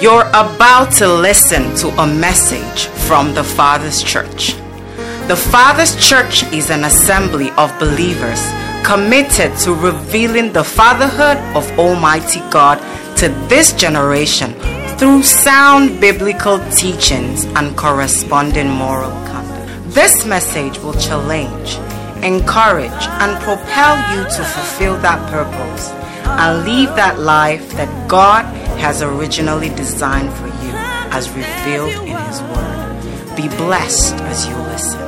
You're about to listen to a message from the Father's Church. The Father's Church is an assembly of believers committed to revealing the fatherhood of Almighty God to this generation through sound biblical teachings and corresponding moral conduct. This message will challenge, encourage, and propel you to fulfill that purpose and live that life that God has originally designed for you as revealed in His Word. Be blessed as you listen.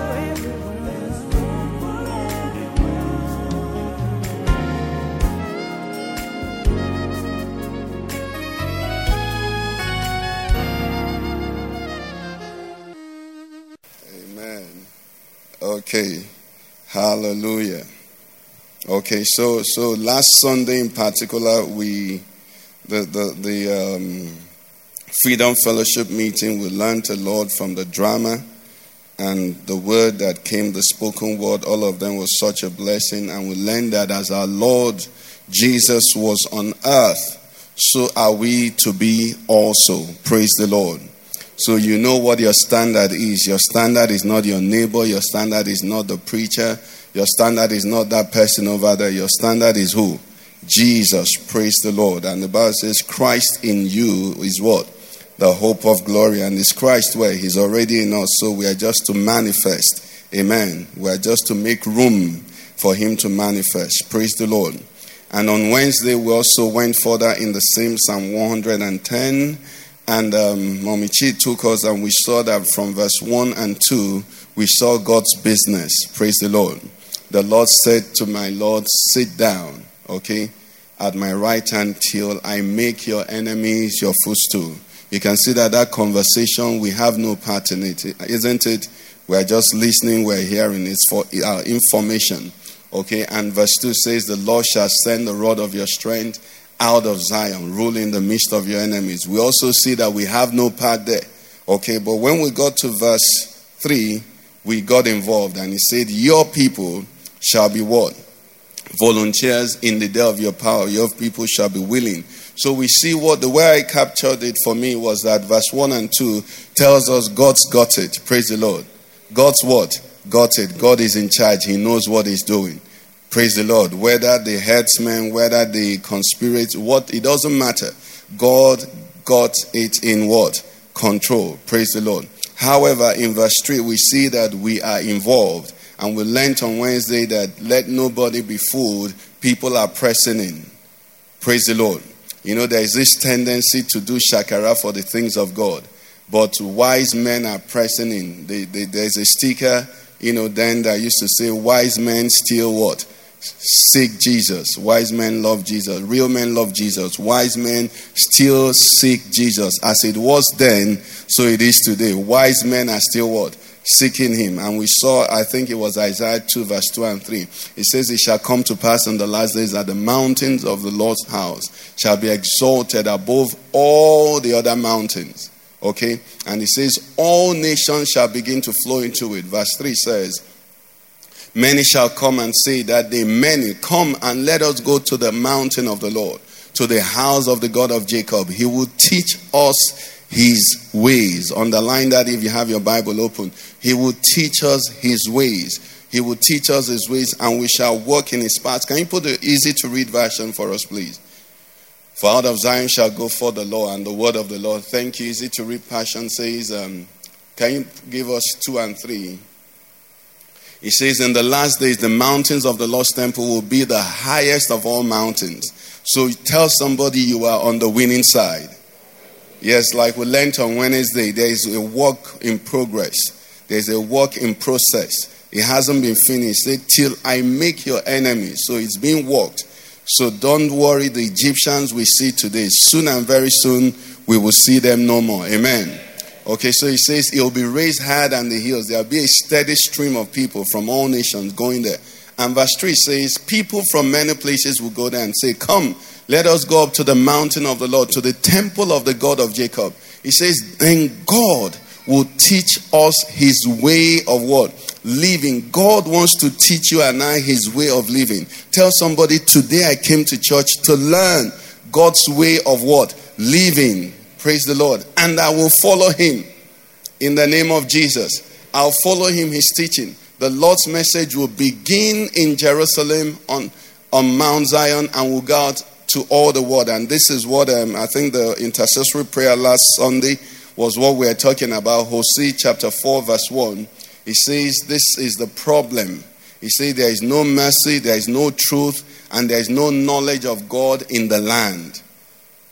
Amen. Okay. Hallelujah. Okay, so so last Sunday in particular, we the the the um, Freedom Fellowship meeting, we learned a lot from the drama and the word that came, the spoken word. All of them was such a blessing, and we learned that as our Lord Jesus was on earth, so are we to be also. Praise the Lord. So you know what your standard is. Your standard is not your neighbor. Your standard is not the preacher. Your standard is not that person over there. Your standard is who? Jesus. Praise the Lord. And the Bible says, Christ in you is what? The hope of glory. And is Christ where? He's already in us. So we are just to manifest. Amen. We are just to make room for Him to manifest. Praise the Lord. And on Wednesday, we also went further in the same Psalm 110. And um, Mommy Chi took us, and we saw that from verse 1 and 2, we saw God's business. Praise the Lord. The Lord said to my Lord, Sit down, okay, at my right hand till I make your enemies your footstool. You can see that that conversation, we have no part in it, isn't it? We're just listening, we're hearing. It's for our information. Okay, and verse 2 says, The Lord shall send the rod of your strength out of Zion, rule in the midst of your enemies. We also see that we have no part there. Okay, but when we got to verse 3, we got involved and he said, Your people shall be what? Volunteers in the day of your power. Your people shall be willing. So we see what the way I captured it for me was that verse 1 and 2 tells us God's got it. Praise the Lord. God's what? Got it. God is in charge. He knows what he's doing. Praise the Lord. Whether the headsmen, whether the conspirate, what it doesn't matter. God got it in what? Control. Praise the Lord. However, in verse 3, we see that we are involved. And we learned on Wednesday that let nobody be fooled. People are pressing in. Praise the Lord. You know, there is this tendency to do shakara for the things of God. But wise men are pressing in. They, they, there's a sticker, you know, then that used to say, wise men still what? seek Jesus. Wise men love Jesus. Real men love Jesus. Wise men still seek Jesus. As it was then, so it is today. Wise men are still what? Seeking him. And we saw, I think it was Isaiah 2, verse 2 and 3. It says, It shall come to pass in the last days that the mountains of the Lord's house shall be exalted above all the other mountains. Okay? And it says, All nations shall begin to flow into it. Verse 3 says, Many shall come and say that they many come and let us go to the mountain of the Lord, to the house of the God of Jacob. He will teach us his ways. Underline that if you have your Bible open. He will teach us his ways. He will teach us his ways and we shall walk in his paths. Can you put the easy to read version for us, please? For out of Zion shall go forth the law and the word of the Lord. Thank you. Easy to read passion says, um, can you give us two and three? He says, In the last days, the mountains of the Lord's temple will be the highest of all mountains. So tell somebody you are on the winning side. Yes, like we learned on Wednesday, there is a work in progress, there's a work in process. It hasn't been finished. Say, Till I make your enemies. So it's being worked. So don't worry, the Egyptians we see today, soon and very soon, we will see them no more. Amen. Okay, so he says it will be raised higher than the hills. There will be a steady stream of people from all nations going there. And verse 3 says, People from many places will go there and say, Come, let us go up to the mountain of the Lord, to the temple of the God of Jacob. He says, Then God will teach us his way of what? Living. God wants to teach you and I his way of living. Tell somebody, Today I came to church to learn God's way of what? Living. Praise the Lord. And I will follow him in the name of Jesus. I'll follow him, his teaching. The Lord's message will begin in Jerusalem on, on Mount Zion and will go out to all the world. And this is what um, I think the intercessory prayer last Sunday was what we are talking about. Hosea chapter 4, verse 1. He says, This is the problem. He says, There is no mercy, there is no truth, and there is no knowledge of God in the land.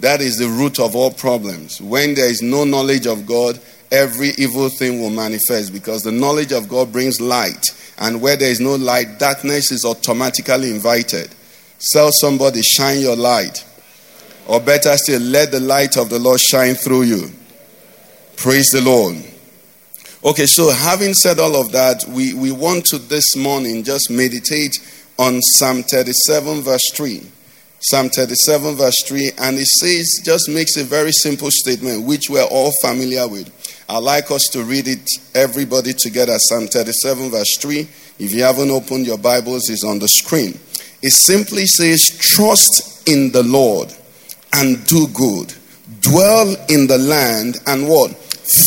That is the root of all problems. When there is no knowledge of God, every evil thing will manifest because the knowledge of God brings light. And where there is no light, darkness is automatically invited. Tell somebody, shine your light. Or better still, let the light of the Lord shine through you. Praise the Lord. Okay, so having said all of that, we, we want to this morning just meditate on Psalm 37, verse 3. Psalm 37, verse 3, and it says, just makes a very simple statement, which we're all familiar with. I'd like us to read it, everybody together. Psalm 37, verse 3. If you haven't opened your Bibles, it's on the screen. It simply says, Trust in the Lord and do good. Dwell in the land and what?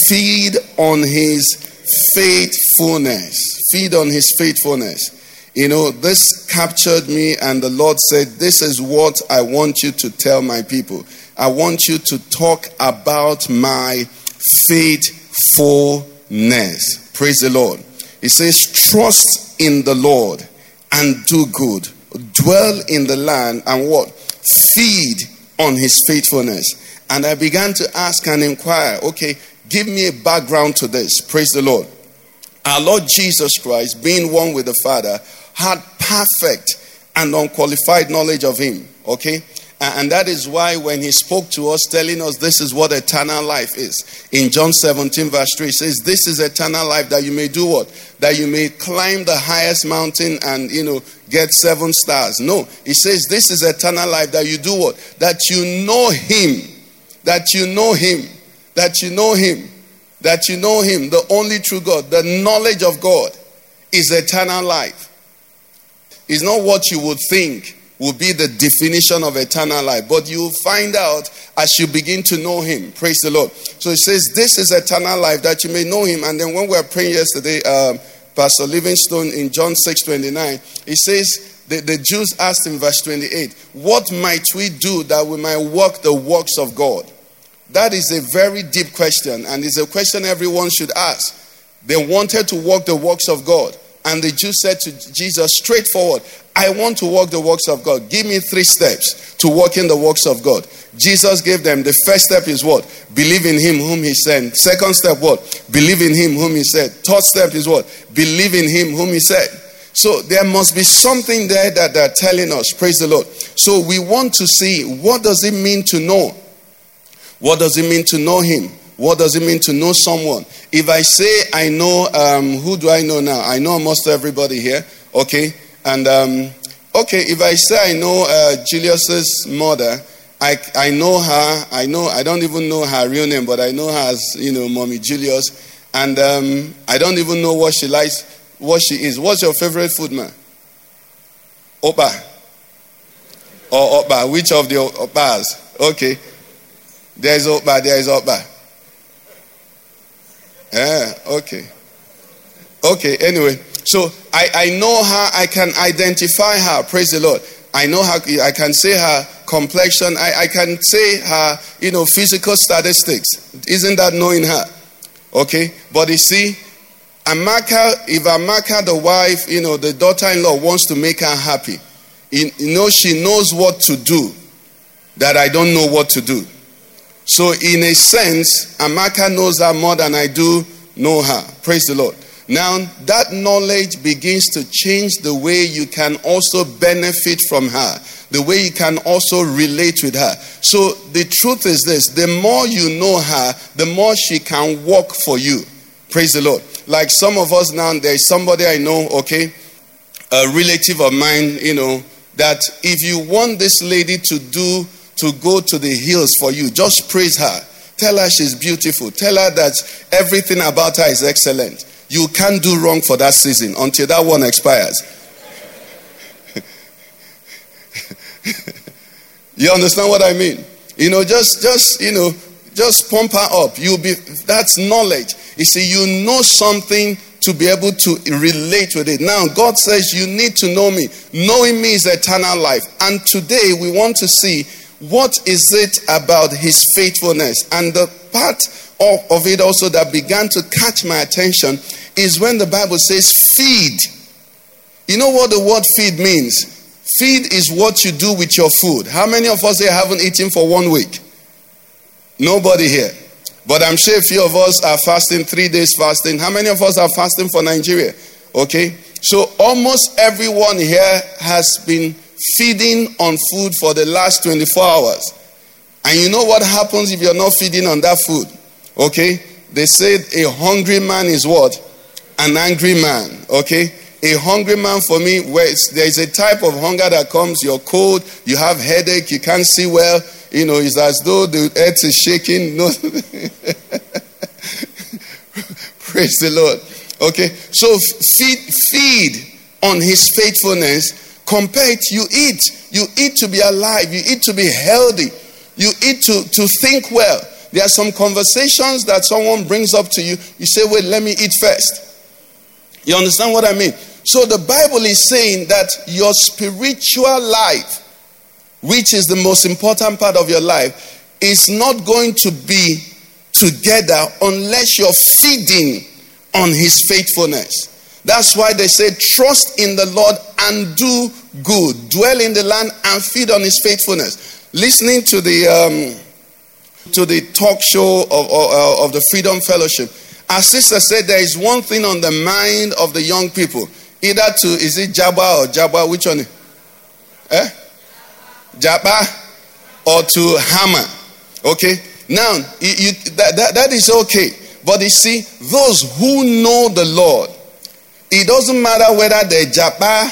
Feed on his faithfulness. Feed on his faithfulness. You know, this captured me, and the Lord said, This is what I want you to tell my people. I want you to talk about my faithfulness. Praise the Lord. He says, Trust in the Lord and do good. Dwell in the land and what? Feed on his faithfulness. And I began to ask and inquire, okay, give me a background to this. Praise the Lord. Our Lord Jesus Christ, being one with the Father, had perfect and unqualified knowledge of Him. Okay? And that is why when he spoke to us, telling us this is what eternal life is. In John 17, verse 3, he says, This is eternal life that you may do what? That you may climb the highest mountain and, you know, get seven stars. No, he says, This is eternal life that you do what? That you know him. That you know him. That you know him. That you know him, the only true God. The knowledge of God is eternal life. It's not what you would think will be the definition of eternal life. But you'll find out as you begin to know Him. Praise the Lord. So it says, This is eternal life that you may know Him. And then when we were praying yesterday, um, Pastor Livingstone in John 6 29, he says, the, the Jews asked in verse 28, What might we do that we might work the works of God? That is a very deep question, and it's a question everyone should ask. They wanted to work the works of God. And the Jews said to Jesus, straightforward, I want to walk the works of God. Give me three steps to walk in the works of God. Jesus gave them the first step is what? Believe in him whom he sent. Second step, what? Believe in him whom he said. Third step is what? Believe in him whom he said. So there must be something there that they're telling us. Praise the Lord. So we want to see what does it mean to know? What does it mean to know him? What does it mean to know someone? If I say I know, um, who do I know now? I know almost everybody here. Okay. And um, okay, if I say I know uh, Julius's mother, I, I know her. I know I don't even know her real name, but I know her as you know, mommy Julius. And um, I don't even know what she likes, what she is. What's your favorite food, man? Opa. Or Opa? Which of the Opas? Okay. There is Opa. There is Opa. Yeah. Okay. Okay. Anyway, so I, I know her, I can identify her. Praise the Lord. I know her, I can say her complexion, I, I can say her, you know, physical statistics. Isn't that knowing her? Okay? But you see, Amaka, if Amaka, the wife, you know, the daughter in law wants to make her happy, you know, she knows what to do that I don't know what to do. So, in a sense, Amaka knows her more than I do know her. Praise the Lord. Now, that knowledge begins to change the way you can also benefit from her, the way you can also relate with her. So, the truth is this the more you know her, the more she can work for you. Praise the Lord. Like some of us now, there's somebody I know, okay, a relative of mine, you know, that if you want this lady to do, to go to the hills for you, just praise her. Tell her she's beautiful. Tell her that everything about her is excellent. You can't do wrong for that season until that one expires. you understand what I mean? You know, just just you know, just pump her up. You'll be that's knowledge. You see, you know something to be able to relate with it. Now, God says you need to know me. Knowing me is eternal life. And today we want to see what is it about his faithfulness. And the part of, it also that began to catch my attention is when the Bible says feed. You know what the word feed means? Feed is what you do with your food. How many of us here haven't eaten for one week? Nobody here. But I'm sure a few of us are fasting, three days fasting. How many of us are fasting for Nigeria? Okay. So almost everyone here has been feeding on food for the last 24 hours. And you know what happens if you're not feeding on that food? Okay? They said a hungry man is what? An angry man. Okay? A hungry man for me, where there's a type of hunger that comes, you're cold, you have headache, you can't see well, you know, it's as though the earth is shaking. No. Praise the Lord. Okay, so feed, feed on His faithfulness. Compare it. You eat. You eat to be alive. You eat to be healthy. You eat to, to think well. There are some conversations that someone brings up to you. You say, wait, let me eat first. You understand what I mean? So the Bible is saying that your spiritual life which is the most important part of your life, is not going to be together unless you're feeding on his faithfulness. That's why they say, trust in the Lord and do good. Dwell in the land and feed on his faithfulness. Listening to the um, to the talk show of, of, of the Freedom Fellowship, our sister said there is one thing on the mind of the young people. Either to is it Jabba or Jabba? Which one? Eh? Jabba or to hammer. Okay? Now, you, you, that, that, that is okay. But you see, those who know the Lord, it doesn't matter whether they're Japa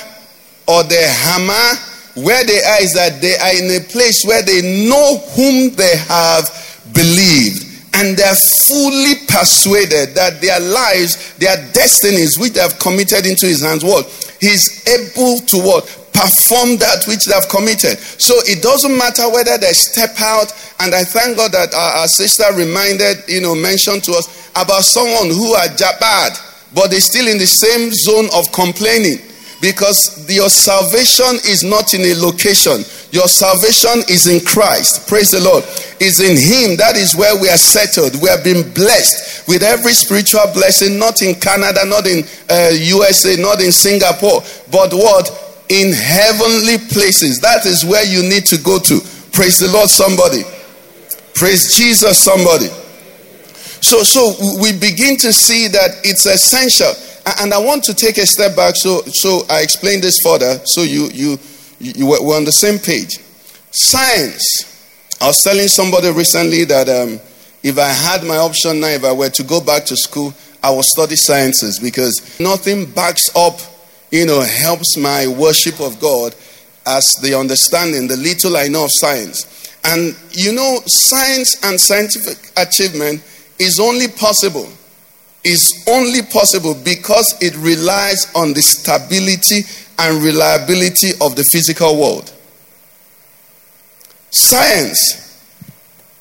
or they're hammer, where they are is that they are in a place where they know whom they have believed and they're fully persuaded that their lives, their destinies, which they have committed into his hands, what? He's able to what? perform that which they have committed. So it doesn't matter whether they step out. And I thank God that our, our sister reminded, you know, mentioned to us about someone who are jabad, but they're still in the same zone of complaining because your salvation is not in a location. Your salvation is in Christ. Praise the Lord. Is in Him. That is where we are settled. We have been blessed with every spiritual blessing, not in Canada, not in uh, USA, not in Singapore, but what? in heavenly places. That is where you need to go to. Praise the Lord, somebody. Praise Jesus, somebody. So, so we begin to see that it's essential. And I want to take a step back so, so I explain this further so you, you, you we're on the same page. Science. I was telling somebody recently that um, if I had my option now, if I were to go back to school, I would study sciences because nothing backs up you know, helps my worship of God as the understanding, the little I know of science. And you know, science and scientific achievement is only possible, is only possible because it relies on the stability and reliability of the physical world. Science,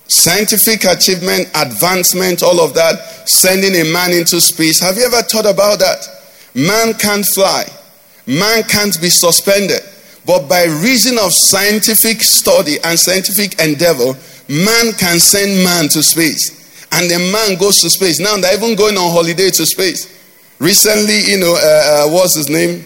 scientific achievement, advancement, all of that, sending a man into space. Have you ever thought about that? Man can't fly. Man can't be suspended. But by reason of scientific study and scientific endeavor, man can send man to space. And the man goes to space. Now they're even going on holiday to space. Recently, you know, uh, uh, what's his name?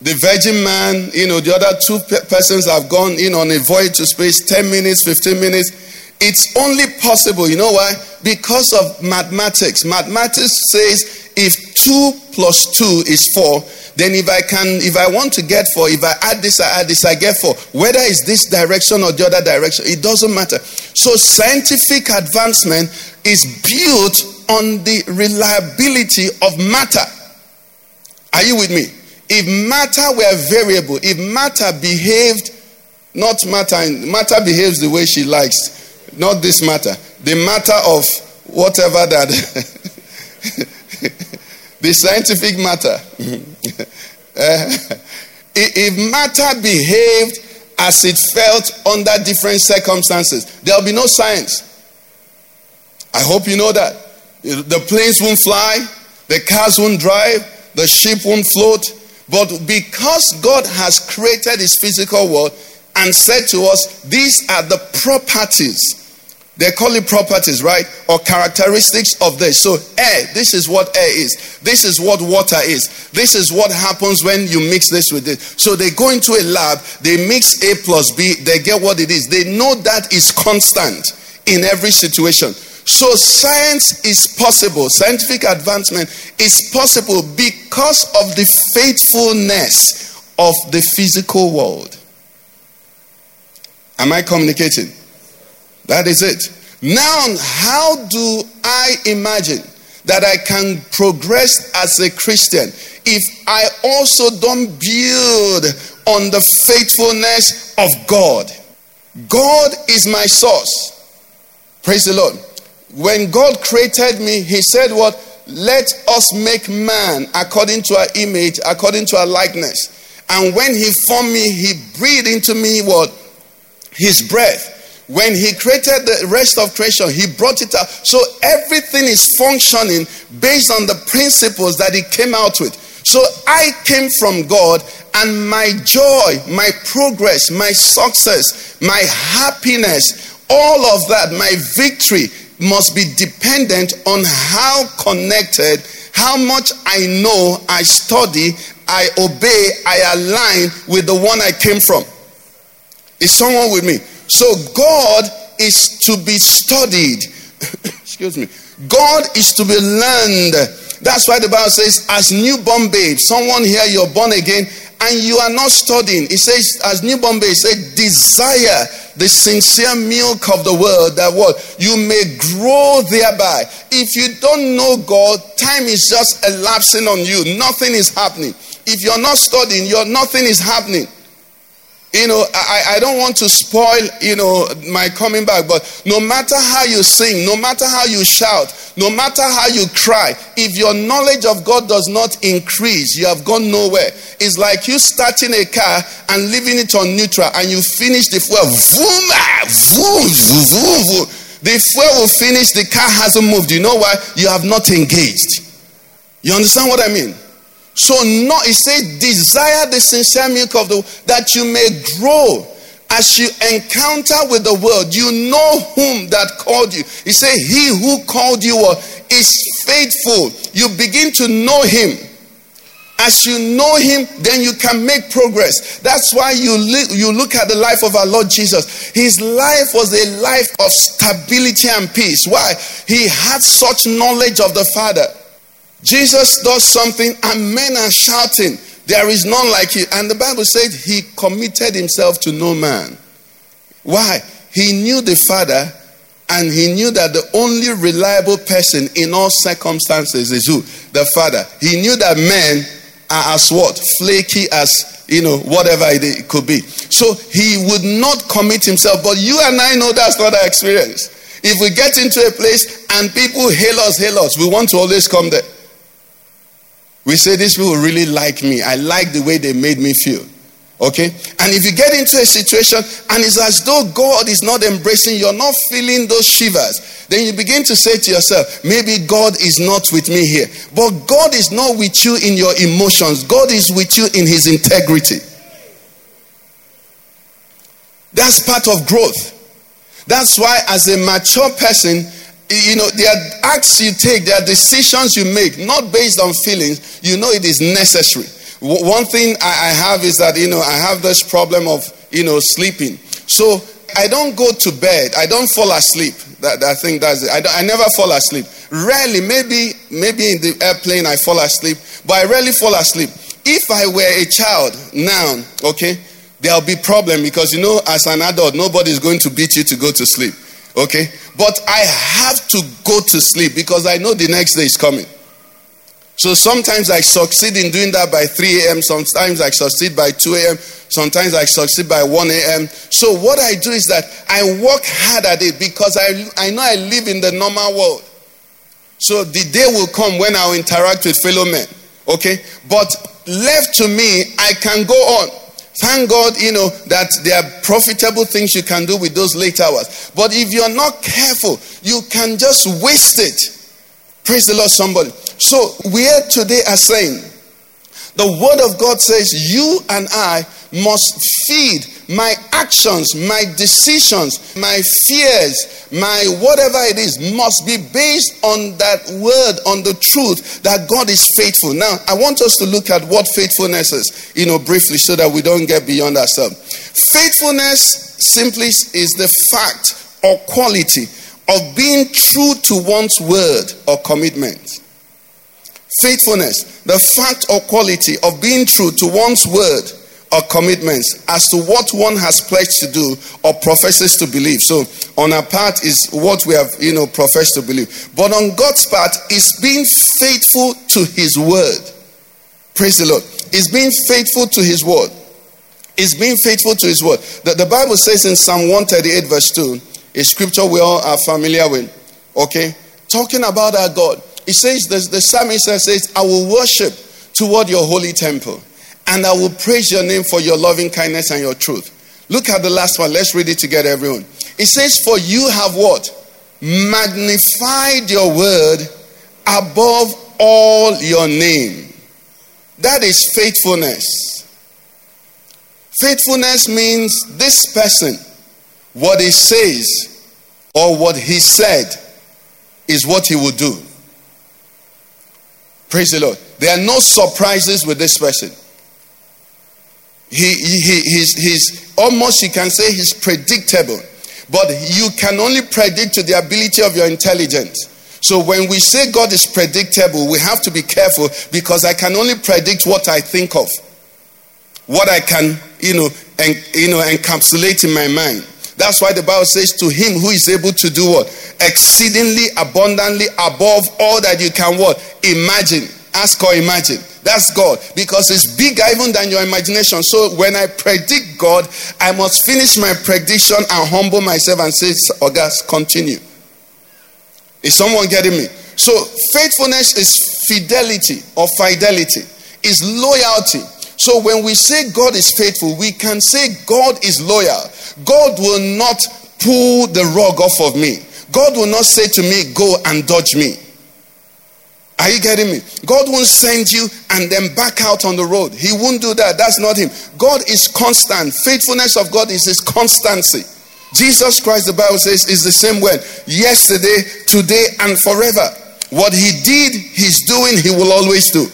The Virgin Man, you know, the other two pe- persons have gone in on a voyage to space 10 minutes, 15 minutes. It's only possible, you know why? Because of mathematics. Mathematics says if 2 plus 2 is 4, then if I can, if I want to get four, if I add this, I add this, I get four. Whether it's this direction or the other direction, it doesn't matter. So scientific advancement is built on the reliability of matter. Are you with me? If matter were variable, if matter behaved, not matter, matter behaves the way she likes, not this matter, the matter of whatever that the scientific matter. uh, if matter behaved as it felt under different circumstances, there will be no science. I hope you know that. The planes won't fly, the cars won't drive, the ship won't float. But because God has created his physical world and said to us, these are the properties they call it properties, right? Or characteristics of this. So, air, this is what air is. This is what water is. This is what happens when you mix this with it. So, they go into a lab, they mix A plus B, they get what it is. They know that is constant in every situation. So, science is possible, scientific advancement is possible because of the faithfulness of the physical world. Am I communicating? That is it. Now, how do I imagine that I can progress as a Christian if I also don't build on the faithfulness of God? God is my source. Praise the Lord. When God created me, He said, What? Let us make man according to our image, according to our likeness. And when He formed me, He breathed into me what? His breath. When he created the rest of creation, he brought it out. So everything is functioning based on the principles that he came out with. So I came from God, and my joy, my progress, my success, my happiness, all of that, my victory must be dependent on how connected, how much I know, I study, I obey, I align with the one I came from. Is someone with me? So God is to be studied. Excuse me. God is to be learned. That's why the Bible says, as newborn babe, someone here, you're born again, and you are not studying. It says, as newborn babe, it says, desire the sincere milk of the word that what you may grow thereby. If you don't know God, time is just elapsing on you. Nothing is happening. If you're not studying, your nothing is happening. You know, I, I don't want to spoil, you know, my coming back, but no matter how you sing, no matter how you shout, no matter how you cry, if your knowledge of God does not increase, you have gone nowhere. It's like you starting a car and leaving it on neutral and you finish the fuel. Vroom, vroom, vroom, vroom, vroom. The fuel will finish, the car hasn't moved. You know why? You have not engaged. You understand what I mean? So not it says desire the sincere milk of the that you may grow as you encounter with the world, you know whom that called you. He said, He who called you is faithful. You begin to know him. As you know him, then you can make progress. That's why you, li- you look at the life of our Lord Jesus. His life was a life of stability and peace. Why? He had such knowledge of the Father. Jesus does something and men are shouting, There is none like you. And the Bible said he committed himself to no man. Why? He knew the Father and he knew that the only reliable person in all circumstances is who? The Father. He knew that men are as what? Flaky as, you know, whatever it could be. So he would not commit himself. But you and I know that's not our experience. If we get into a place and people hail us, hail us, we want to always come there. We say these people really like me. I like the way they made me feel. Okay? And if you get into a situation and it's as though God is not embracing, you're not feeling those shivers, then you begin to say to yourself, maybe God is not with me here. But God is not with you in your emotions, God is with you in his integrity. That's part of growth. That's why, as a mature person, you know, there are acts you take, there are decisions you make, not based on feelings. You know it is necessary. One thing I have is that, you know, I have this problem of, you know, sleeping. So I don't go to bed. I don't fall asleep. That, I think that's it. I, I never fall asleep. Rarely, maybe, maybe in the airplane I fall asleep, but I rarely fall asleep. If I were a child now, okay, there'll be problem because you know, as an adult, nobody's going to beat you to go to sleep. Okay? But I have to go to sleep because I know the next day is coming. So sometimes I succeed in doing that by 3 a.m., sometimes I succeed by 2 a.m., sometimes I succeed by 1 a.m. So what I do is that I work hard at it because I, I know I live in the normal world. So the day will come when I'll interact with fellow men. Okay? But left to me, I can go on. Thank God, you know, that there are profitable things you can do with those late hours. But if you're not careful, you can just waste it. Praise the Lord, somebody. So, we are today are saying, the word of God says, You and I must feed my actions, my decisions, my fears, my whatever it is must be based on that word, on the truth that God is faithful. Now, I want us to look at what faithfulness is, you know, briefly so that we don't get beyond ourselves. Faithfulness simply is the fact or quality of being true to one's word or commitment. Faithfulness, the fact or quality of being true to one's word or commitments as to what one has pledged to do or professes to believe. So on our part is what we have, you know, professed to believe. But on God's part is being faithful to his word. Praise the Lord. Is being faithful to his word. Is being faithful to his word. The, the Bible says in Psalm 138, verse 2, a scripture we all are familiar with. Okay? Talking about our God. It says, the, the psalmist says, I will worship toward your holy temple and I will praise your name for your loving kindness and your truth. Look at the last one. Let's read it together, everyone. It says, For you have what? Magnified your word above all your name. That is faithfulness. Faithfulness means this person, what he says or what he said, is what he will do. Praise the Lord. There are no surprises with this person. He, he, he's, he's almost, you can say, he's predictable. But you can only predict to the ability of your intelligence. So when we say God is predictable, we have to be careful because I can only predict what I think of, what I can, you know, and you know, encapsulate in my mind. That's why the Bible says, "To him who is able to do what exceedingly abundantly above all that you can what imagine, ask or imagine." That's God because it's bigger even than your imagination. So when I predict God, I must finish my prediction and humble myself and say, August, continue. Is someone getting me? So faithfulness is fidelity or fidelity, is loyalty. So when we say God is faithful, we can say God is loyal. God will not pull the rug off of me. God will not say to me, Go and dodge me. Are you getting me? God won't send you and then back out on the road. He won't do that. That's not Him. God is constant. Faithfulness of God is His constancy. Jesus Christ, the Bible says, is the same way yesterday, today, and forever. What He did, He's doing, He will always do.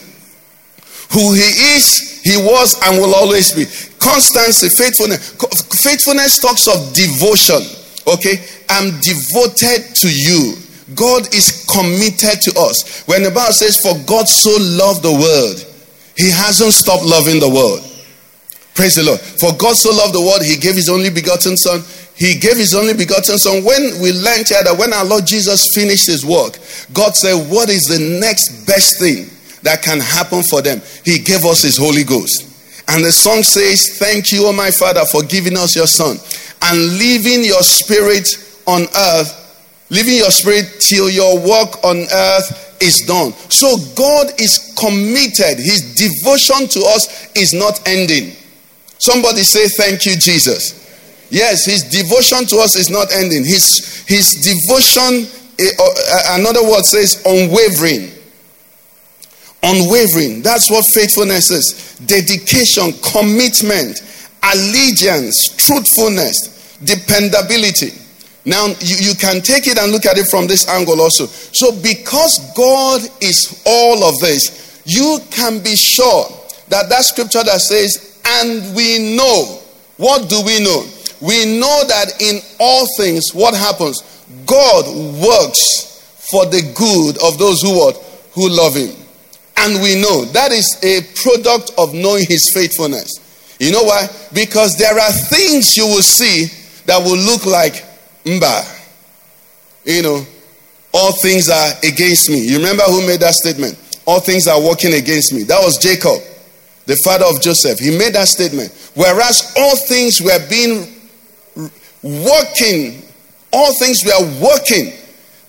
Who He is, He was, and will always be. Constancy, faithfulness. Faithfulness talks of devotion. Okay? I'm devoted to you. God is committed to us. When the Bible says, For God so loved the world, He hasn't stopped loving the world. Praise the Lord. For God so loved the world, He gave His only begotten Son. He gave His only begotten Son. When we learned here that when our Lord Jesus finished His work, God said, What is the next best thing that can happen for them? He gave us His Holy Ghost. And the song says, Thank you, O my Father, for giving us your Son and leaving your Spirit on earth Leaving your spirit till your work on earth is done. So God is committed. His devotion to us is not ending. Somebody say, Thank you, Jesus. Yes, his devotion to us is not ending. His, his devotion, eh, uh, another word says, unwavering. Unwavering. That's what faithfulness is dedication, commitment, allegiance, truthfulness, dependability. Now, you, you can take it and look at it from this angle also. So, because God is all of this, you can be sure that that scripture that says, and we know, what do we know? We know that in all things, what happens? God works for the good of those who what? Who love him. And we know that is a product of knowing his faithfulness. You know why? Because there are things you will see that will look like Mba. You know, all things are against me. You remember who made that statement? All things are working against me. That was Jacob, the father of Joseph. He made that statement. Whereas all things were being working, all things were working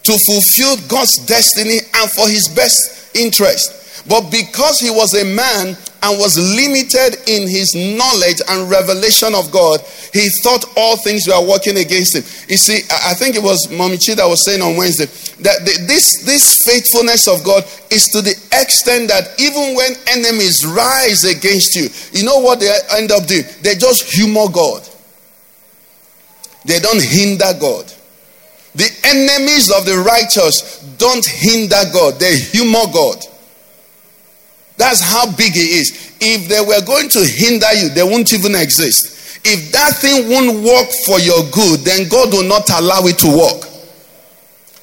to fulfill God's destiny and for his best interest. But because he was a man and was limited in his knowledge and revelation of God, he thought all things were working against him. You see, I think it was Momichi that was saying on Wednesday that this, this faithfulness of God is to the extent that even when enemies rise against you, you know what they end up doing? They just humor God, they don't hinder God. The enemies of the righteous don't hinder God, they humor God. That's how big He is. If they were going to hinder you, they won't even exist. If that thing won't work for your good, then God will not allow it to work.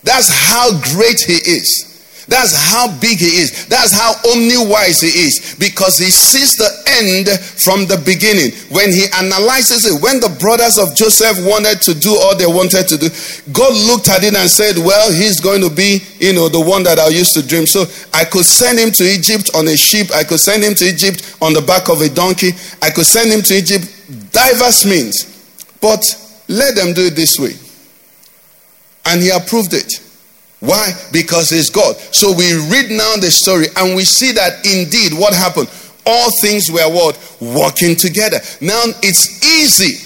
That's how great He is. That's how big he is. That's how omni-wise he is. Because he sees the end from the beginning. When he analyzes it, when the brothers of Joseph wanted to do all they wanted to do, God looked at it and said, Well, he's going to be, you know, the one that I used to dream. So I could send him to Egypt on a ship. I could send him to Egypt on the back of a donkey. I could send him to Egypt diverse means. But let them do it this way. And he approved it. Why? Because it's God. So we read now the story and we see that indeed what happened? All things were what? Working together. Now it's easy.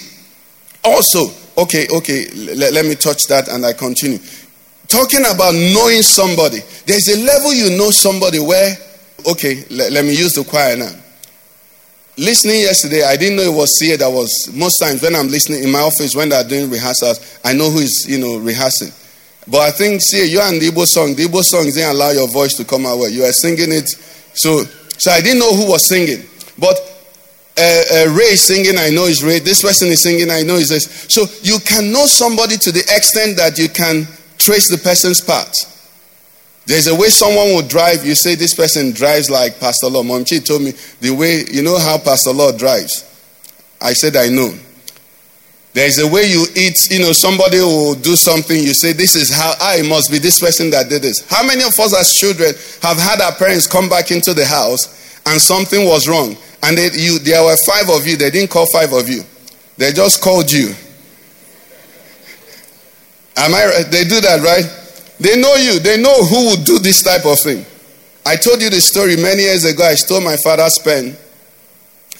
Also, okay, okay, let, let me touch that and I continue. Talking about knowing somebody. There's a level you know somebody where, okay, let, let me use the choir now. Listening yesterday, I didn't know it was here that was most times when I'm listening in my office when they're doing rehearsals, I know who is, you know, rehearsing. But I think, see, you and the Igbo song, the Igbo song didn't allow your voice to come out. You are singing it. So, so I didn't know who was singing. But uh, uh, Ray singing, I know is Ray. This person is singing, I know is this. So you can know somebody to the extent that you can trace the person's path. There's a way someone will drive. You say this person drives like Pastor Law. Momchi told me the way, you know how Pastor Law drives. I said, I know. There's a way you eat, you know, somebody will do something, you say, This is how I must be this person that did this. How many of us as children have had our parents come back into the house and something was wrong? And they, you, there were five of you, they didn't call five of you, they just called you. Am I right? They do that, right? They know you, they know who would do this type of thing. I told you the story many years ago. I stole my father's pen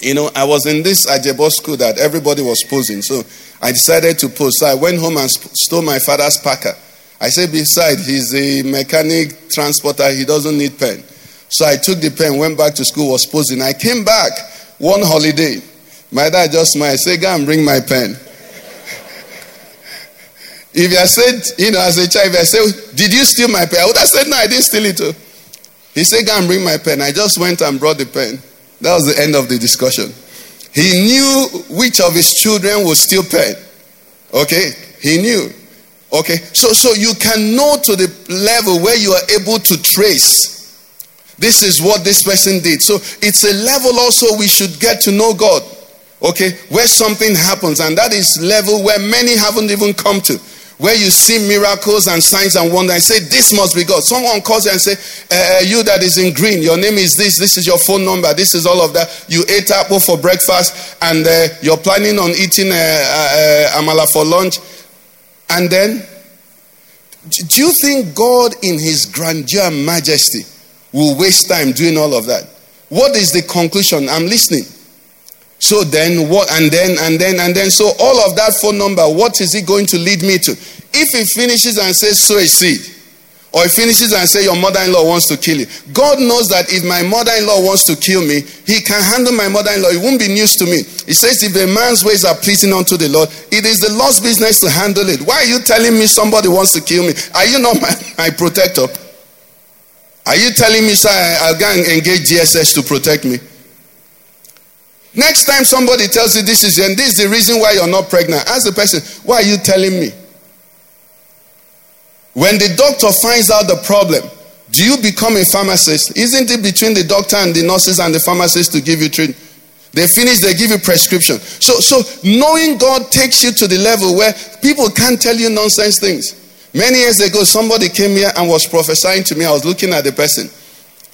you know, I was in this Ajebo school that everybody was posing. So I decided to pose. So I went home and stole my father's Parker. I said, beside, he's a mechanic transporter. He doesn't need pen. So I took the pen, went back to school, was posing. I came back one holiday. My dad just smiled. Said, go and bring my pen. if I said, you know, as a child, if I said, did you steal my pen? I would have said, no, I didn't steal it. Oh. He said, go and bring my pen. I just went and brought the pen. That was the end of the discussion. He knew which of his children would still pen. Okay? He knew. Okay? So, so you can know to the level where you are able to trace. This is what this person did. So it's a level also we should get to know God. Okay? Where something happens, and that is level where many haven't even come to where you see miracles and signs and wonders and say, This must be God. Someone calls you and say, uh, You that is in green, your name is this, this is your phone number, this is all of that. You ate apple for breakfast and uh, you're planning on eating uh, amala for lunch. And then, do you think God, in His grandeur and majesty, will waste time doing all of that? What is the conclusion? I'm listening. So then what and then and then and then so all of that phone number, what is it going to lead me to? If it finishes and says sow a seed, or it finishes and says, your mother-in-law wants to kill you. God knows that if my mother-in-law wants to kill me, he can handle my mother-in-law. It won't be news to me. He says if a man's ways are pleasing unto the Lord, it is the Lord's business to handle it. Why are you telling me somebody wants to kill me? Are you not my, my protector? Are you telling me, sir, I'll go and engage GSS to protect me? Next time somebody tells you this is and this is the reason why you're not pregnant, ask the person, why are you telling me? When the doctor finds out the problem, do you become a pharmacist? Isn't it between the doctor and the nurses and the pharmacist to give you treatment? They finish, they give you prescription. So, so knowing God takes you to the level where people can't tell you nonsense things. Many years ago, somebody came here and was prophesying to me. I was looking at the person,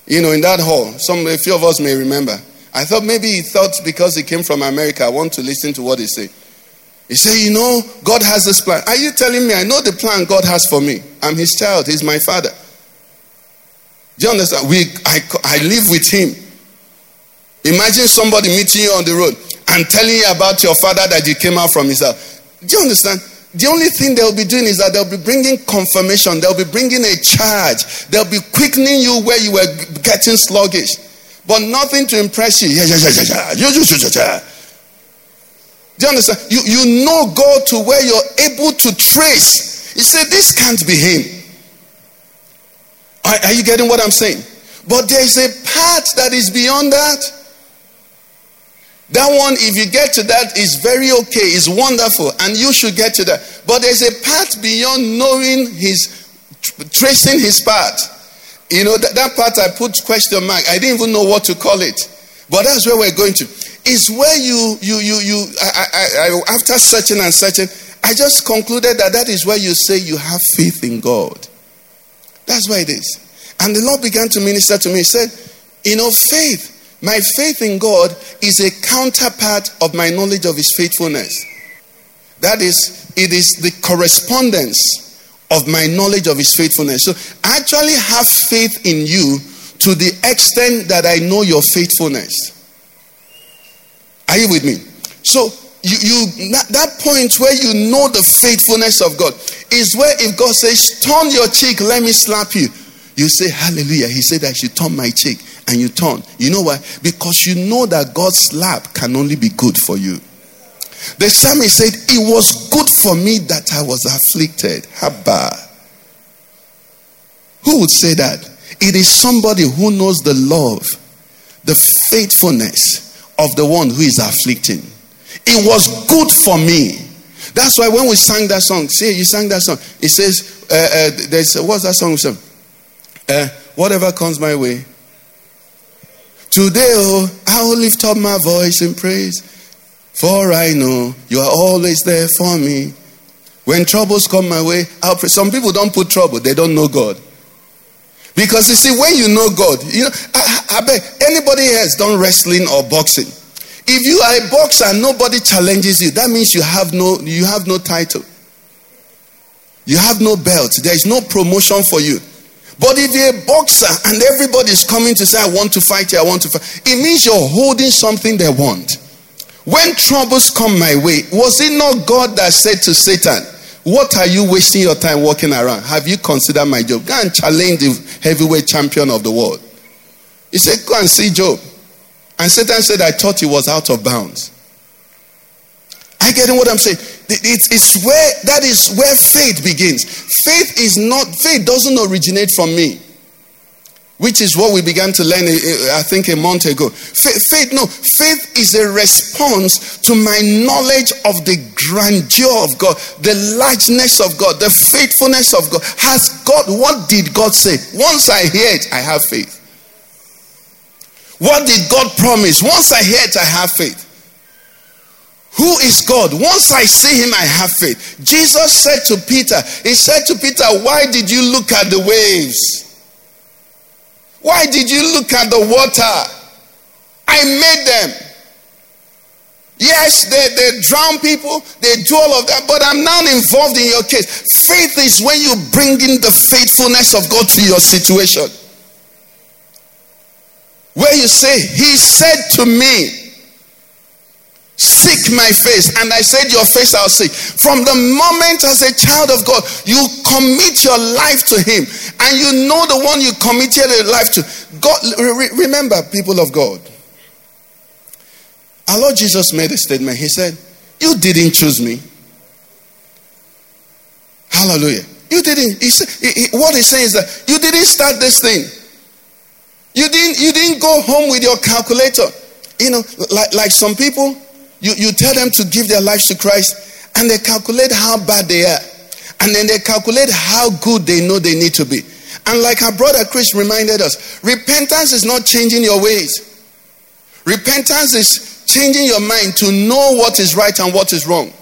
you know, in that hall. Some, a few of us may remember. I thought maybe he thought because he came from America, I want to listen to what he said. He said, You know, God has this plan. Are you telling me I know the plan God has for me? I'm his child, he's my father. Do you understand? We, I, I live with him. Imagine somebody meeting you on the road and telling you about your father that you came out from house. Do you understand? The only thing they'll be doing is that they'll be bringing confirmation, they'll be bringing a charge, they'll be quickening you where you were getting sluggish, but nothing to impress you. Do you understand? You, you know God to where you're able to trace. You say, This can't be Him. Are, are you getting what I'm saying? But there is a part that is beyond that. That one, if you get to that, is very okay, is wonderful, and you should get to that. But there's a part beyond knowing his, tracing his path. You know, that, that part I put question mark. I didn't even know what to call it. But that's where we're going to. Is where you, you, you, you, I, I, I, after searching and searching, I just concluded that that is where you say you have faith in God. That's where it is. And the Lord began to minister to me. He said, You know, faith my faith in God is a counterpart of my knowledge of His faithfulness. That is, it is the correspondence of my knowledge of His faithfulness. So I actually have faith in you to the extent that I know your faithfulness. Are you with me? So you, you that point where you know the faithfulness of God is where if God says, "Turn your cheek, let me slap you," you say, "Hallelujah." He said, "I should turn my cheek." and you turn. You know why? Because you know that God's slap can only be good for you. The psalmist said, It was good for me that I was afflicted. Haba. Who would say that? It is somebody who knows the love, the faithfulness of the one who is afflicting. It was good for me. That's why when we sang that song, see, you sang that song. It says, uh, uh, there's, what's that song? Uh, whatever comes my way, Today, oh, I will lift up my voice in praise, for I know you are always there for me. When troubles come my way, I'll pray. Some people don't put trouble, they don't know God. Because you see, when you know God, you know, I, I bet anybody has done wrestling or boxing. If you are a boxer and nobody challenges you, that means you have no you have no title. You have no belt. There is no promotion for you. But if you're a boxer and everybody's coming to say, I want to fight you, I want to fight, it means you're holding something they want. When troubles come my way, was it not God that said to Satan, What are you wasting your time walking around? Have you considered my job? Go and challenge the heavyweight champion of the world. He said, Go and see Job. And Satan said, I thought he was out of bounds. I get what I'm saying. It's where that is where faith begins. Faith is not faith doesn't originate from me, which is what we began to learn. Eh, eh, I think a month ago. Faith, faith no, faith is a response to my knowledge of the grandeur of God, the largeness of God, the faithfulness of God. Has God? What did God say? Once I hear it, I have faith. What did God promise? Once I hear it, I have faith. Who is God? Once I see him, I have faith. Jesus said to Peter, He said to Peter, Why did you look at the waves? Why did you look at the water? I made them. Yes, they, they drown people, they do all of that, but I'm not involved in your case. Faith is when you bring in the faithfulness of God to your situation. Where you say, He said to me, Seek my face. And I said, Your face I'll seek. From the moment as a child of God, you commit your life to Him. And you know the one you committed your life to. God, remember, people of God. Our Lord Jesus made a statement. He said, You didn't choose me. Hallelujah. You didn't. He said, he, he, what he's saying is that you didn't start this thing. You didn't, you didn't go home with your calculator. You know, like, like some people, you, you tell them to give their lives to Christ, and they calculate how bad they are. And then they calculate how good they know they need to be. And like our brother Chris reminded us, repentance is not changing your ways. Repentance is changing your mind to know what is right and what is wrong.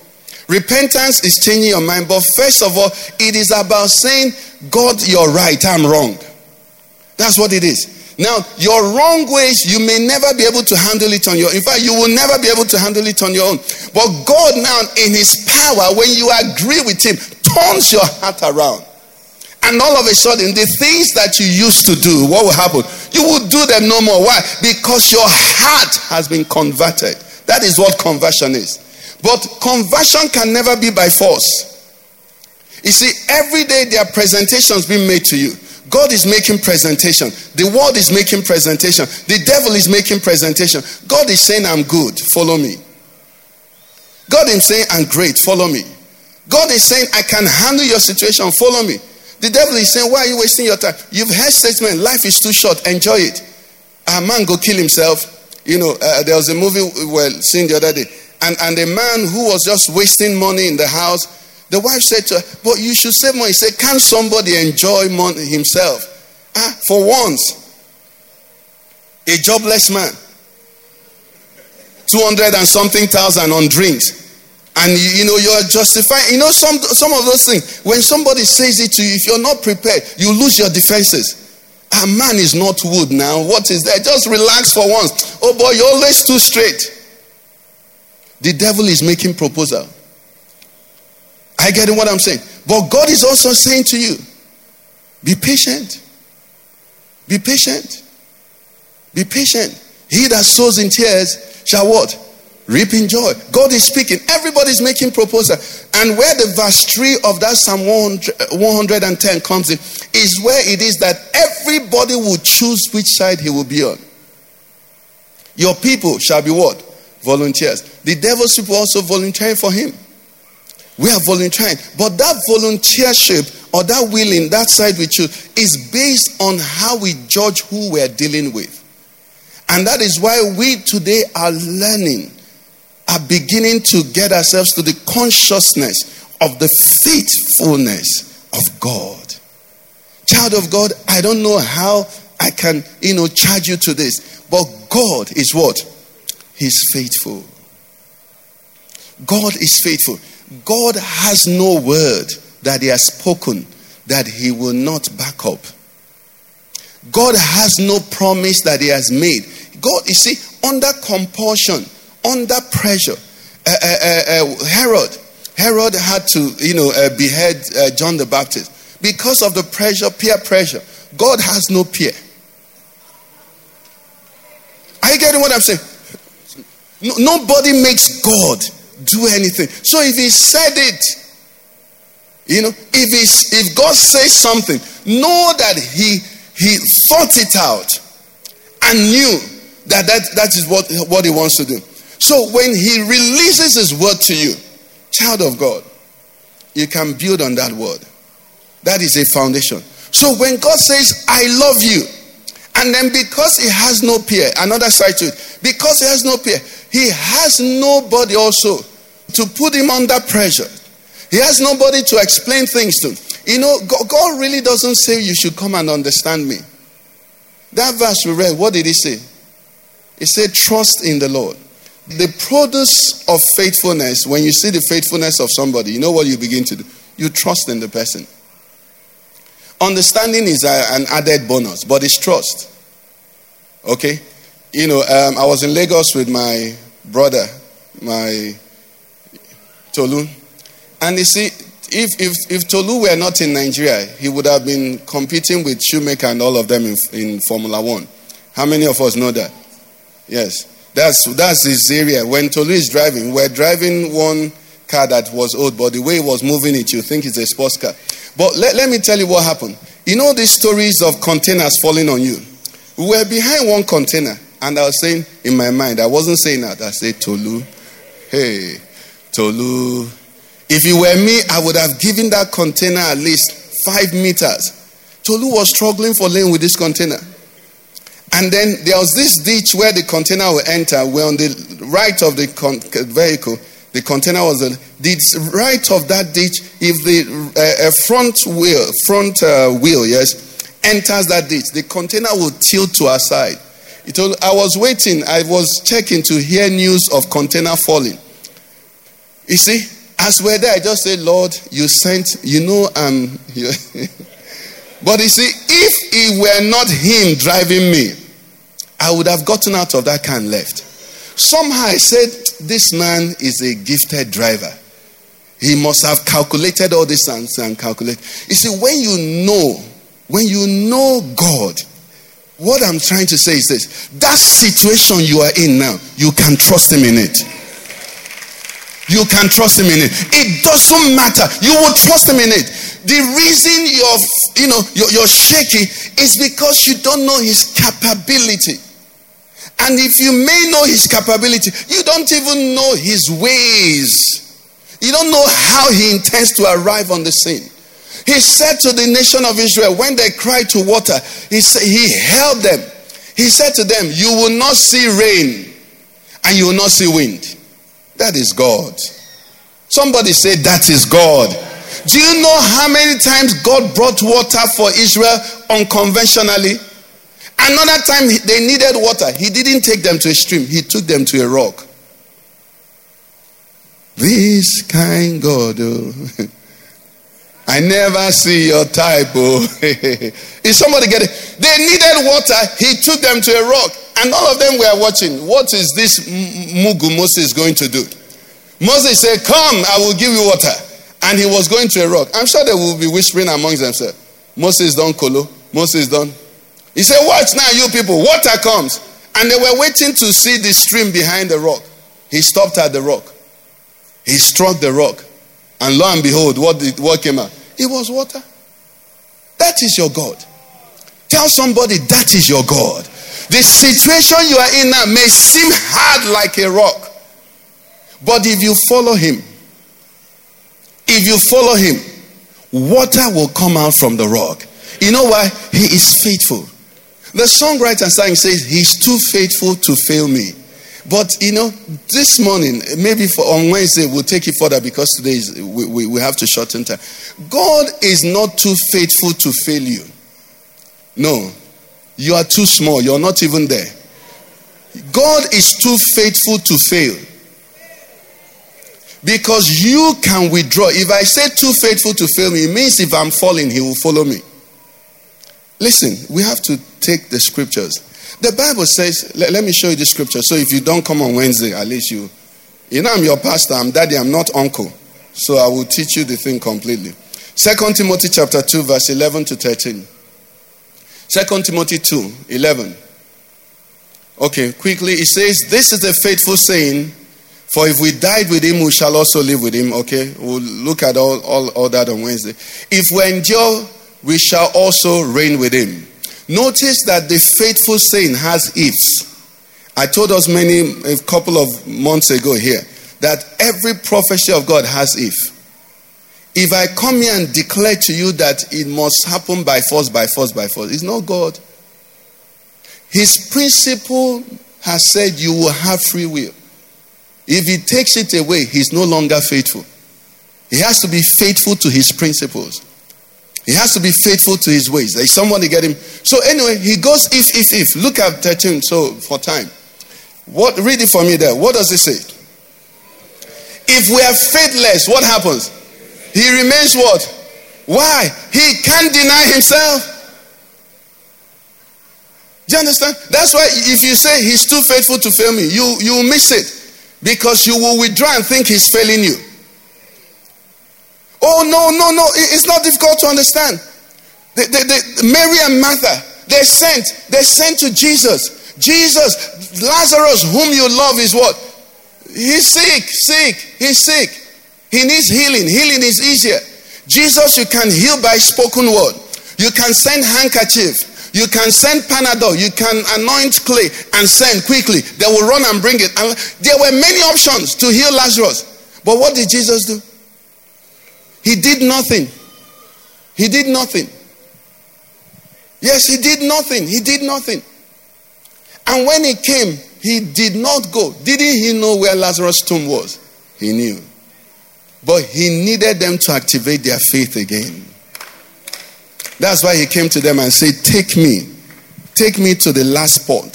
Repentance is changing your mind, but first of all, it is about saying, God, you're right, I'm wrong. That's what it is. Now, your wrong ways, you may never be able to handle it on your own. In fact, you will never be able to handle it on your own. But God now, in his power, when you agree with him, turns your heart around. And all of a sudden, the things that you used to do, what will happen? You will do them no more. Why? Because your heart has been converted. That is what conversion is. But conversion can never be by force. You see, every day there are presentations being made to you. God is making presentation. The world is making presentation. The devil is making presentation. God is saying, I'm good. Follow me. God is saying, I'm great. Follow me. God is saying, I can handle your situation. Follow me. The devil is saying, Why are you wasting your time? You've heard statement, life is too short. Enjoy it. A man go kill himself. You know, uh, there was a movie we were seeing the other day. And, and a man who was just wasting money in the house, the wife said to her, But you should save money. He said, Can somebody enjoy money himself? Ah, for once, a jobless man, 200 and something thousand on drinks. And you, you know, you're justifying, you know, some, some of those things. When somebody says it to you, if you're not prepared, you lose your defenses. A man is not wood now. What is that? Just relax for once. Oh boy, you're always too straight. The devil is making proposal. I get what I'm saying. But God is also saying to you, be patient. Be patient. Be patient. He that sows in tears shall what? reap in joy. God is speaking. Everybody's making proposal. And where the verse 3 of that Psalm 110 comes in is where it is that everybody will choose which side he will be on. Your people shall be what? Volunteers. The devil's people also volunteering for him. We are volunteering. But that volunteership or that willing, that side we choose, is based on how we judge who we're dealing with. And that is why we today are learning are beginning to get ourselves to the consciousness of the faithfulness of God. Child of God, I don't know how I can, you know, charge you to this, but God is what? He's faithful. God is faithful. God has no word that He has spoken that He will not back up. God has no promise that He has made. God, you see, under compulsion, under pressure. Uh, uh, uh, uh, Herod, Herod had to, you know, uh, behead uh, John the Baptist because of the pressure, peer pressure. God has no peer. Are you getting what I'm saying? No, nobody makes God do anything. So if He said it, you know, if he's, if God says something, know that He He thought it out and knew that that, that is what, what He wants to do. So when he releases his word to you, child of God, you can build on that word. That is a foundation. So when God says, I love you, and then because he has no peer, another side to it, because he has no peer, he has nobody also to put him under pressure. He has nobody to explain things to. You know, God really doesn't say you should come and understand me. That verse we read, what did he say? He said, Trust in the Lord. The produce of faithfulness, when you see the faithfulness of somebody, you know what you begin to do? You trust in the person. Understanding is a, an added bonus, but it's trust. Okay? You know, um, I was in Lagos with my brother, my Tolu. And you see, if, if, if Tolu were not in Nigeria, he would have been competing with Schumacher and all of them in, in Formula One. How many of us know that? Yes. That's, that's his area. When Tolu is driving, we're driving one car that was old, but the way he was moving it, you think it's a sports car. But let, let me tell you what happened. You know these stories of containers falling on you? We were behind one container, and I was saying in my mind, I wasn't saying that. I said, Tolu, hey, Tolu. If it were me, I would have given that container at least five meters. Tolu was struggling for lane with this container. And then there was this ditch where the container will enter. We're on the right of the con- vehicle. The container was the, the right of that ditch. If the uh, front wheel, front uh, wheel, yes, enters that ditch, the container will tilt to our side. It I was waiting. I was checking to hear news of container falling. You see, as we're there, I just said, Lord, you sent, you know, um, but you see, if it were not Him driving me, I would have gotten out of that car and left. Somehow I said, This man is a gifted driver. He must have calculated all this and, and calculate. You see, when you know, when you know God, What I'm trying to say is this that situation you are in now, you can trust Him in it. You can trust Him in it. It doesn't matter. You will trust Him in it. The reason you're, you know, you're, you're shaky is because you don't know His capability. And if you may know His capability, you don't even know His ways. You don't know how He intends to arrive on the scene. He said to the nation of Israel, when they cried to water, he, said, he held them. He said to them, You will not see rain and you will not see wind. That is God. Somebody say, That is God. Do you know how many times God brought water for Israel unconventionally? Another time they needed water, He didn't take them to a stream, He took them to a rock. This kind God. Oh. I never see your type. Oh. Is somebody getting? They needed water. He took them to a rock. And all of them were watching. What is this Mugu Moses going to do? Moses said, Come, I will give you water. And he was going to a rock. I'm sure they will be whispering amongst themselves. Moses done colo. Moses done. He said, Watch now, you people. Water comes. And they were waiting to see the stream behind the rock. He stopped at the rock. He struck the rock. And lo and behold, what, did, what came out? It was water. That is your God. Tell somebody that is your God. The situation you are in now may seem hard like a rock. But if you follow him, if you follow him, water will come out from the rock. You know why? He is faithful. The songwriter sang says, He's too faithful to fail me. But you know, this morning, maybe for on Wednesday, we'll take it further because today is, we, we, we have to shorten time. God is not too faithful to fail you. No, you are too small. You're not even there. God is too faithful to fail. Because you can withdraw. If I say too faithful to fail me, it means if I'm falling, he will follow me. Listen, we have to take the scriptures. The Bible says, let, let, me show you the scripture. So if you don't come on Wednesday, at least you, you know, I'm your pastor, I'm daddy, I'm not uncle. So I will teach you the thing completely. Second Timothy chapter 2, verse 11 to 13. Second Timothy 2, 11. Okay, quickly, it says, This is a faithful saying, for if we died with him, we shall also live with him. Okay, we'll look at all, all, all that on Wednesday. If we endure, we shall also reign with him. Notice that the faithful saying has ifs. I told us many, a couple of months ago here, that every prophecy of God has if. If I come here and declare to you that it must happen by force, by force, by force, it's not God. His principle has said you will have free will. If he takes it away, he's no longer faithful. He has to be faithful to his principles. He has to be faithful to his ways. There's someone to get him. So anyway, he goes if, if, if. Look at 13. So for time. What read it for me there. What does it say? If we are faithless, what happens? He remains what? Why? He can't deny himself. Do you understand? That's why if you say he's too faithful to fail me, you you miss it. Because you will withdraw and think he's failing you. Oh, no, no, no. It's not difficult to understand. The, the, the, Mary and Martha, they sent, they sent to Jesus. Jesus, Lazarus, whom you love, is what? He's sick, sick, he's sick. He needs healing. Healing is easier. Jesus, you can heal by spoken word. You can send handkerchief. You can send Panadol. You can anoint clay and send quickly. They will run and bring it. And there were many options to heal Lazarus. But what did Jesus do? He did nothing. He did nothing. Yes, he did nothing. He did nothing. And when he came, he did not go. Didn't he know where Lazarus' tomb was? He knew. But he needed them to activate their faith again. That's why he came to them and said, Take me. Take me to the last spot.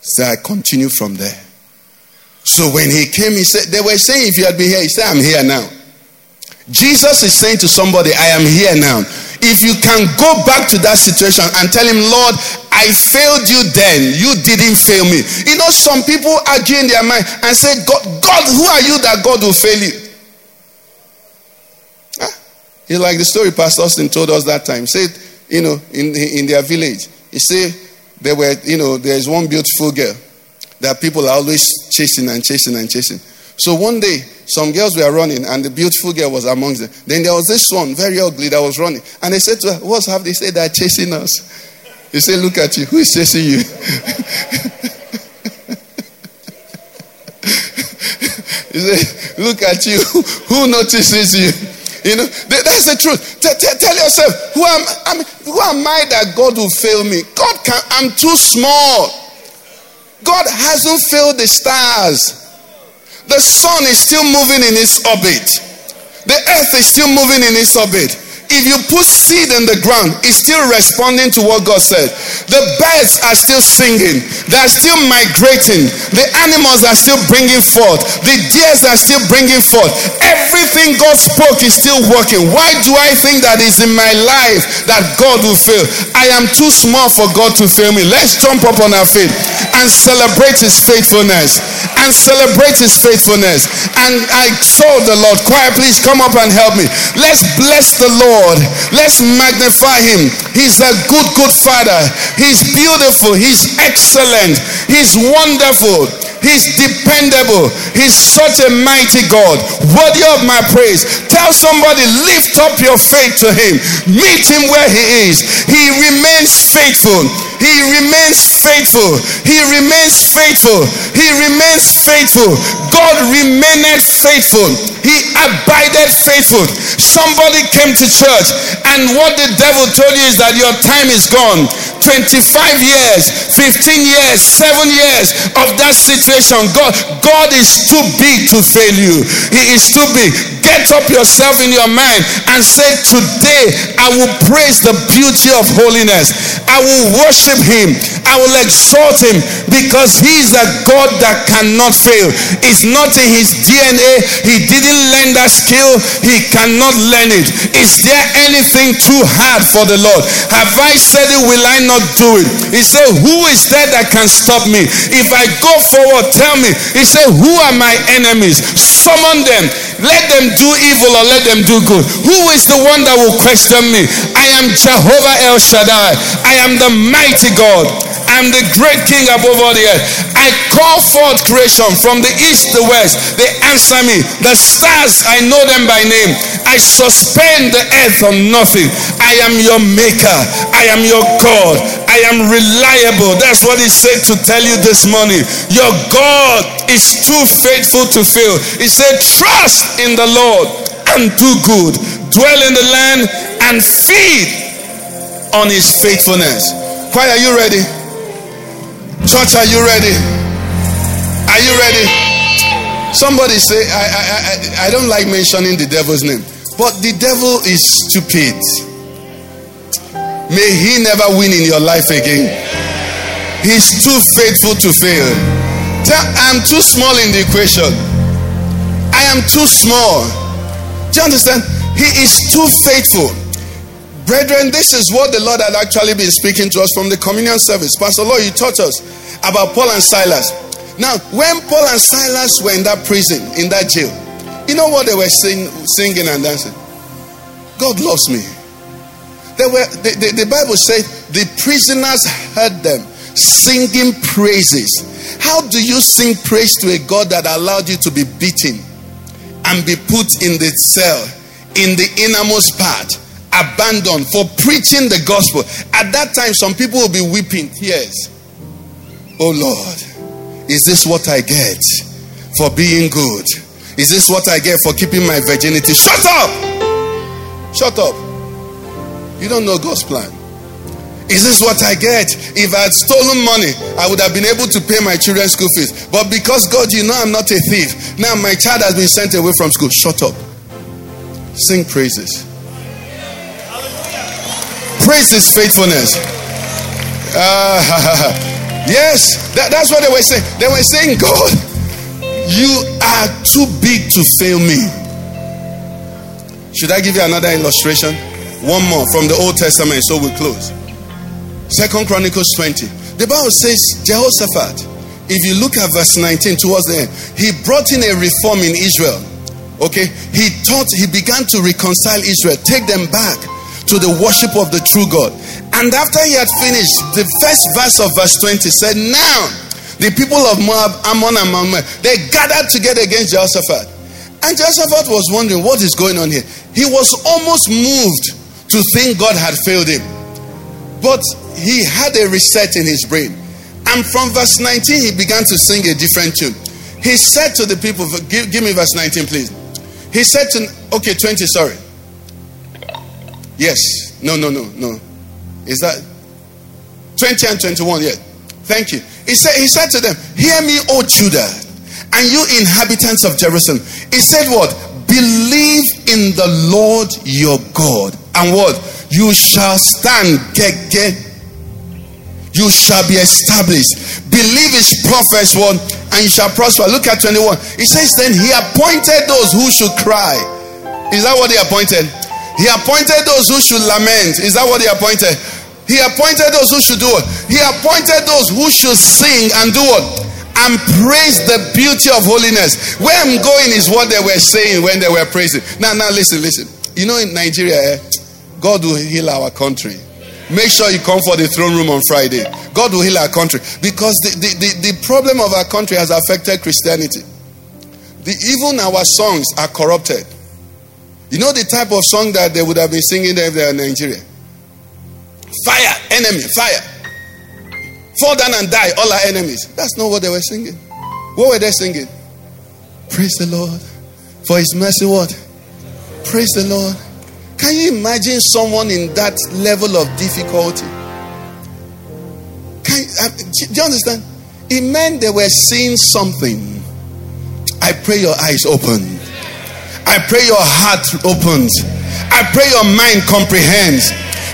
So I continue from there. So when he came, he said, They were saying, If you had been here, he said, I'm here now. Jesus is saying to somebody, I am here now. If you can go back to that situation and tell him, Lord, I failed you then, you didn't fail me. You know, some people argue in their mind and say, God, God, who are you that God will fail you? Ah, huh? It's like the story Pastor Austin told us that time. Said, you know, in, in their village. He said, there were, you know, there's one beautiful girl that people are always chasing and chasing and chasing. So one day, some girls were running, and the beautiful girl was amongst them. Then there was this one, very ugly, that was running. And they said to her, What's happening? They said, They're chasing us. He said, Look at you. Who is chasing you? he said, Look at you. Who notices you? You know, that's the truth. Tell yourself, who am, I who am I that God will fail me? God can, I'm too small. God hasn't failed the stars. The sun is still moving in its orbit. The earth is still moving in its orbit. If you put seed in the ground, it's still responding to what God said. The birds are still singing, they are still migrating, the animals are still bringing forth, the deers are still bringing forth. Everything God spoke is still working. Why do I think that is in my life that God will fail? I am too small for God to fail me. Let's jump up on our feet and celebrate His faithfulness. And celebrate His faithfulness. And I saw the Lord. Choir, please come up and help me. Let's bless the Lord. Lord. Let's magnify him. He's a good, good father. He's beautiful. He's excellent. He's wonderful. He's dependable. He's such a mighty God, worthy of my praise. Tell somebody, lift up your faith to Him. Meet Him where He is. He remains faithful. He remains faithful. He remains faithful. He remains faithful. God remained faithful. He abided faithful. Somebody came to church, and what the devil told you is that your time is gone. 25 years, 15 years, 7 years of that situation. God, God is too big to fail you. He is too big. Get up yourself in your mind and say, Today I will praise the beauty of holiness. I will worship him. I will exalt him because he is a God that cannot fail. It's not in his DNA. He didn't learn that skill. He cannot learn it. Is there anything too hard for the Lord? Have I said it? Will I not? do it. He said, Who is there that can stop me? If I go forward, tell me. He said, Who are my enemies? Summon them. Let them do evil or let them do good. Who is the one that will question me? I am Jehovah El Shaddai. I am the mighty God. I am the great king above all the earth. I call forth creation from the east to west. They answer me. The stars, I know them by name. I suspend the earth on nothing. I am your maker. I am your God. I am reliable. That's what he said to tell you this morning. Your God is too faithful to fail. He said, Trust in the Lord and do good. Dwell in the land and feed on his faithfulness. Why are you ready? Church, are you ready? Are you ready? Somebody say, I, I, I, I don't like mentioning the devil's name, but the devil is stupid. May he never win in your life again. He's too faithful to fail. I'm too small in the equation. I am too small. Do you understand? He is too faithful. Brethren, this is what the Lord had actually been speaking to us from the communion service. Pastor Lord, you taught us about Paul and Silas. Now, when Paul and Silas were in that prison, in that jail, you know what they were sing, singing and dancing? God loves me. They were, the, the, the Bible said the prisoners heard them singing praises. How do you sing praise to a God that allowed you to be beaten and be put in the cell, in the innermost part, abandoned for preaching the gospel? At that time, some people will be weeping tears. Oh Lord, is this what I get for being good? Is this what I get for keeping my virginity? Shut up! Shut up. You don't know God's plan. Is this what I get? If I had stolen money, I would have been able to pay my children's school fees. But because God, you know I'm not a thief. Now my child has been sent away from school. Shut up. Sing praises. Praise his faithfulness. Uh, yes, that, that's what they were saying. They were saying, God, you are too big to fail me. Should I give you another illustration? One more from the Old Testament, so we close. Second Chronicles 20. The Bible says, Jehoshaphat, if you look at verse 19 towards the end, he brought in a reform in Israel. Okay, he taught, he began to reconcile Israel, take them back to the worship of the true God. And after he had finished, the first verse of verse 20 said, Now the people of Moab, Ammon, and Moab, they gathered together against Jehoshaphat. And Jehoshaphat was wondering what is going on here. He was almost moved to think God had failed him. But he had a reset in his brain. And from verse 19, he began to sing a different tune. He said to the people, give, give me verse 19, please. He said to, okay, 20, sorry. Yes. No, no, no, no. Is that 20 and 21? Yeah. Thank you. He said, he said to them, Hear me, O Judah, and you inhabitants of Jerusalem. He said, What? Believe in the Lord your God. And what? You shall stand. Get, get. You shall be established. Believe his prophets, one, and you shall prosper. Look at 21. He says, Then he appointed those who should cry. Is that what he appointed? He appointed those who should lament. Is that what he appointed? He appointed those who should do it. He appointed those who should sing and do it and praise the beauty of holiness. Where I'm going is what they were saying when they were praising. Now, now, listen, listen. You know, in Nigeria, eh, God will heal our country. Make sure you come for the throne room on Friday. God will heal our country because the, the, the, the problem of our country has affected Christianity. The, even our songs are corrupted. You know the type of song that they would have been singing if they were in Nigeria? Fire, enemy, fire. Fall down and die, all our enemies. That's not what they were singing. What were they singing? Praise the Lord for his mercy. What? Praise the Lord. Can you imagine someone in that level of difficulty? Can, uh, do you understand? It meant they were seeing something. I pray your eyes open. I pray your heart opens. I pray your mind comprehends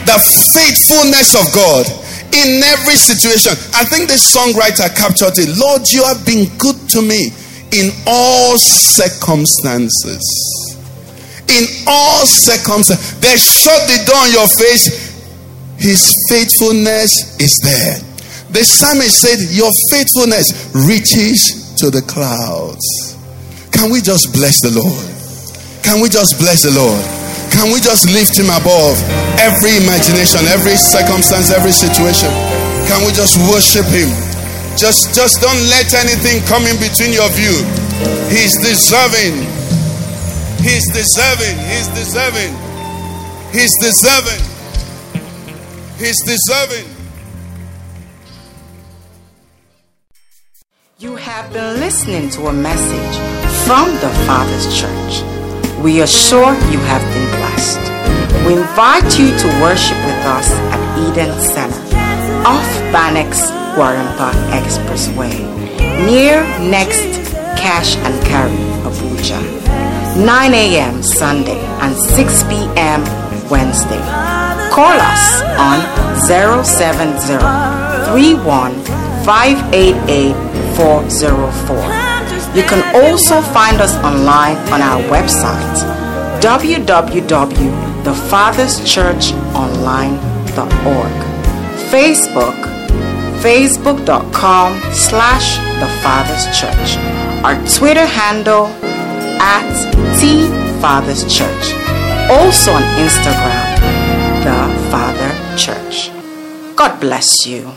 the faithfulness of God in every situation. I think this songwriter captured it. Lord, you have been good to me in all circumstances. In all circumstances, they shut the door on your face. His faithfulness is there. The psalmist said, Your faithfulness reaches to the clouds. Can we just bless the Lord? Can we just bless the Lord? Can we just lift him above every imagination, every circumstance, every situation? Can we just worship him? Just just don't let anything come in between your view. He's deserving. He's deserving. He's deserving. He's deserving. He's deserving. You have been listening to a message from the Father's Church. We are sure you have been blessed. We invite you to worship with us at Eden Center, off Banex Gwarinpa Expressway, near next Cash and Carry, Abuja. 9 a.m. Sunday and 6 p.m. Wednesday. Call us on 070 You can also find us online on our website www.thefatherschurchonline.org. Facebook facebook.com slash the Father's Church. Our Twitter handle at T Father's Church. Also on Instagram, The Father Church. God bless you.